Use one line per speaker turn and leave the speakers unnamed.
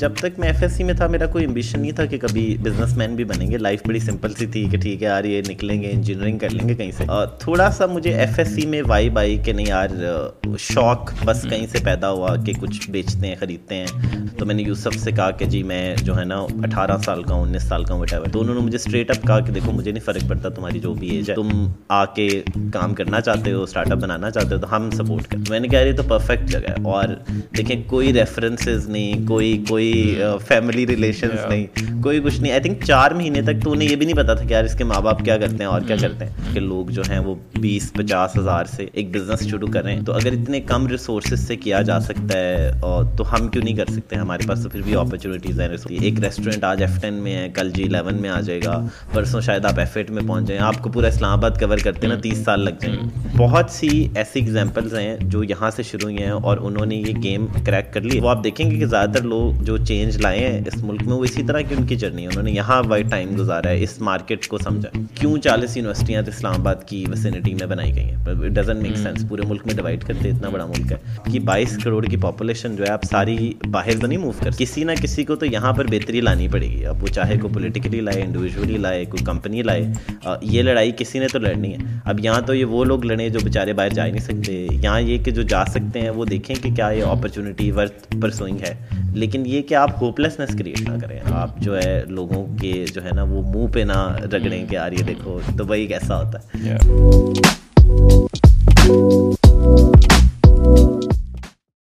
جب تک میں ایف ایس سی میں تھا میرا کوئی امبیشن نہیں تھا کہ کبھی بزنس مین بھی بنیں گے۔ لائف بڑی سمپل سی تھی کہ ٹھیک ہے یار یہ نکلیں گے انجینئرنگ کر لیں گے کہیں سے۔ تھوڑا سا مجھے ایف ایس سی میں وائی بائی کہ نہیں یار شوق بس کہیں سے پیدا ہوا کہ کچھ بیچتے ہیں خریدتے ہیں۔ تو میں نے یوسف سے کہا کہ جی میں جو ہے نا اٹھارہ سال کا ہوں انیس سال کا ہوں وٹ تو انہوں نے مجھے اسٹریٹ اپ کہا کہ دیکھو مجھے نہیں فرق پڑتا تمہاری جو بھی ایج ہے تم آ کے کام کرنا چاہتے ہو اسٹارٹ اپ بنانا چاہتے ہو تو ہم سپورٹ کریں میں نے کہا یہ تو پرفیکٹ جگہ ہے۔ اور دیکھیں کوئی ریفرنسز نہیں کوئی کوئی فیملی ریلیشنس نہیں کوئی کچھ نہیں. آئی تھنک چار مہینے تک تو انہیں یہ بھی نہیں پتا تھا کہ یار اس کے ماں باپ کیا کرتے ہیں اور کیا کرتے ہیں کہ لوگ جو ہیں وہ بیس پچاس ہزار سے ایک بزنس شروع کر رہے ہیں. تو اگر اتنے کم ریسورسز سے کیا جا سکتا ہے تو ہم کیوں نہیں کر سکتے ہمارے پاس تو پھر بھی اپرچونیٹیز ہیں. ایک ریسٹورینٹ آج ایف ٹین میں ہے کل جی الیون میں آ جائے گا. پرسوں شاید آپ ایف ایٹ میں پہنچ جائیں. آپ کو پورا اسلام آباد کور کرتے ہیں نا تیس سال لگ جائیں. بہت سی ایسی ایگزامپلز ہیں جو یہاں سے شروع ہوئی ہیں اور انہوں نے یہ گیم کریک کر لی. وہ آپ دیکھیں گے کہ زیادہ تر لوگ جو چینج لائے ہیں اس ملک میں وہ اسی طرح کی ان کی جرنی ہے۔ انہوں نے یہاں وائٹ ٹائم گزارا ہے۔ اس مارکیٹ کو سمجھا۔ کیوں چالیس یونیورسٹیاں اسلام آباد کی ویسینٹی میں بنائی گئی ہیں؟ ڈزنٹ میک سینس پورے ملک میں ڈیوائڈ کرتے اتنا بڑا ملک ہے۔ کہ بائیس کروڑ کی پاپولیشن جو ہے آپ ساری باہر تو نہیں موو کر کسی نہ کسی کو تو یہاں پر بہتری لانی پڑے گی۔ اب وہ چاہے کوئی پولیٹیکلی لائے انڈیویجولی لائے کوئی کمپنی لائے۔ یہ لڑائی کسی نے تو لڑنی ہے۔ اب یہاں تو یہ وہ لوگ لڑیں جو بیچارے باہر جا ہی نہیں سکتے۔ یہاں یہ کہ جو جا سکتے ہیں وہ دیکھیں کہ کیا یہ اپرچونیٹی ورتھ پرسوئنگ ہے۔ لیکن یہ کہ آپ ہوپلیسنس کریٹ نہ کریں. آپ جو ہے لوگوں کے جو ہے نا وہ منہ پہ نہ رگڑیں کہ یار یہ دیکھو دبئی کیسا ہوتا ہے.